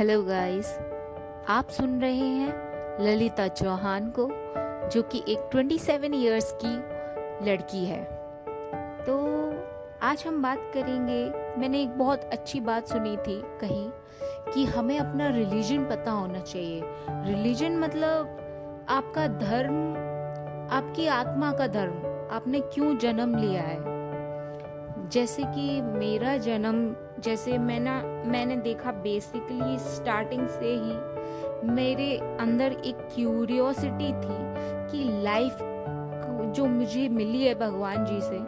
Hello guys आप सुन रहे हैं ललिता चौहान को, जो कि एक 27 इयर्स की लड़की है। तो आज हम बात करेंगे, मैंने एक बहुत अच्छी बात सुनी थी कहीं, कि हमें अपना रिलीजन पता होना चाहिए। रिलीजन मतलब आपका धर्म, आपकी आत्मा का धर्म। आपने क्यों जन्म लिया है? जैसे कि मेरा जन्म जैसे मैं ना, मैंने देखा बेसिकली स्टार्टिंग से ही मेरे अंदर एक क्यूरियोसिटी थी कि लाइफ जो मुझे मिली है भगवान जी से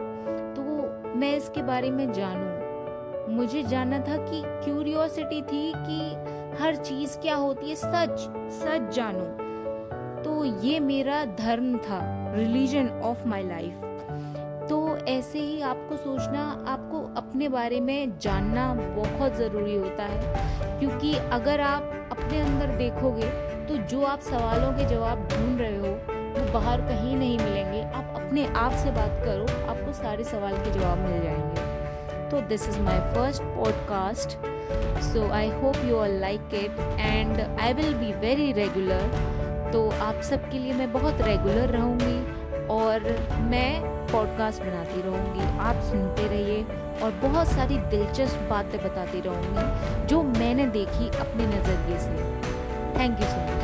तो मैं इसके बारे में जानूं। मुझे जानना था कि क्यूरियोसिटी थी कि हर चीज़ क्या होती है, सच सच जानूं। तो ये मेरा धर्म था रिलीजन ऑफ़ माई लाइफ तो ऐसे ही आपको सोचना, आपको अपने बारे में जानना बहुत ज़रूरी होता है। क्योंकि अगर आप अपने अंदर देखोगे तो जो आप सवालों के जवाब ढूंढ रहे हो, वो बाहर कहीं नहीं मिलेंगे। आप अपने आप से बात करो, आपको सारे सवाल के जवाब मिल जाएँगे। तो this is my first podcast so I hope you all like it and I will be very regular तो आप सबके लिए मैं बहुत रेगुलर रहूँगी। और मैं पॉडकास्ट बनाती रहूँगी। आप सुनते रहिए और बहुत सारी दिलचस्प बातें बताती रहूँगी, जो मैंने देखी अपने नज़रिए से। Thank you so much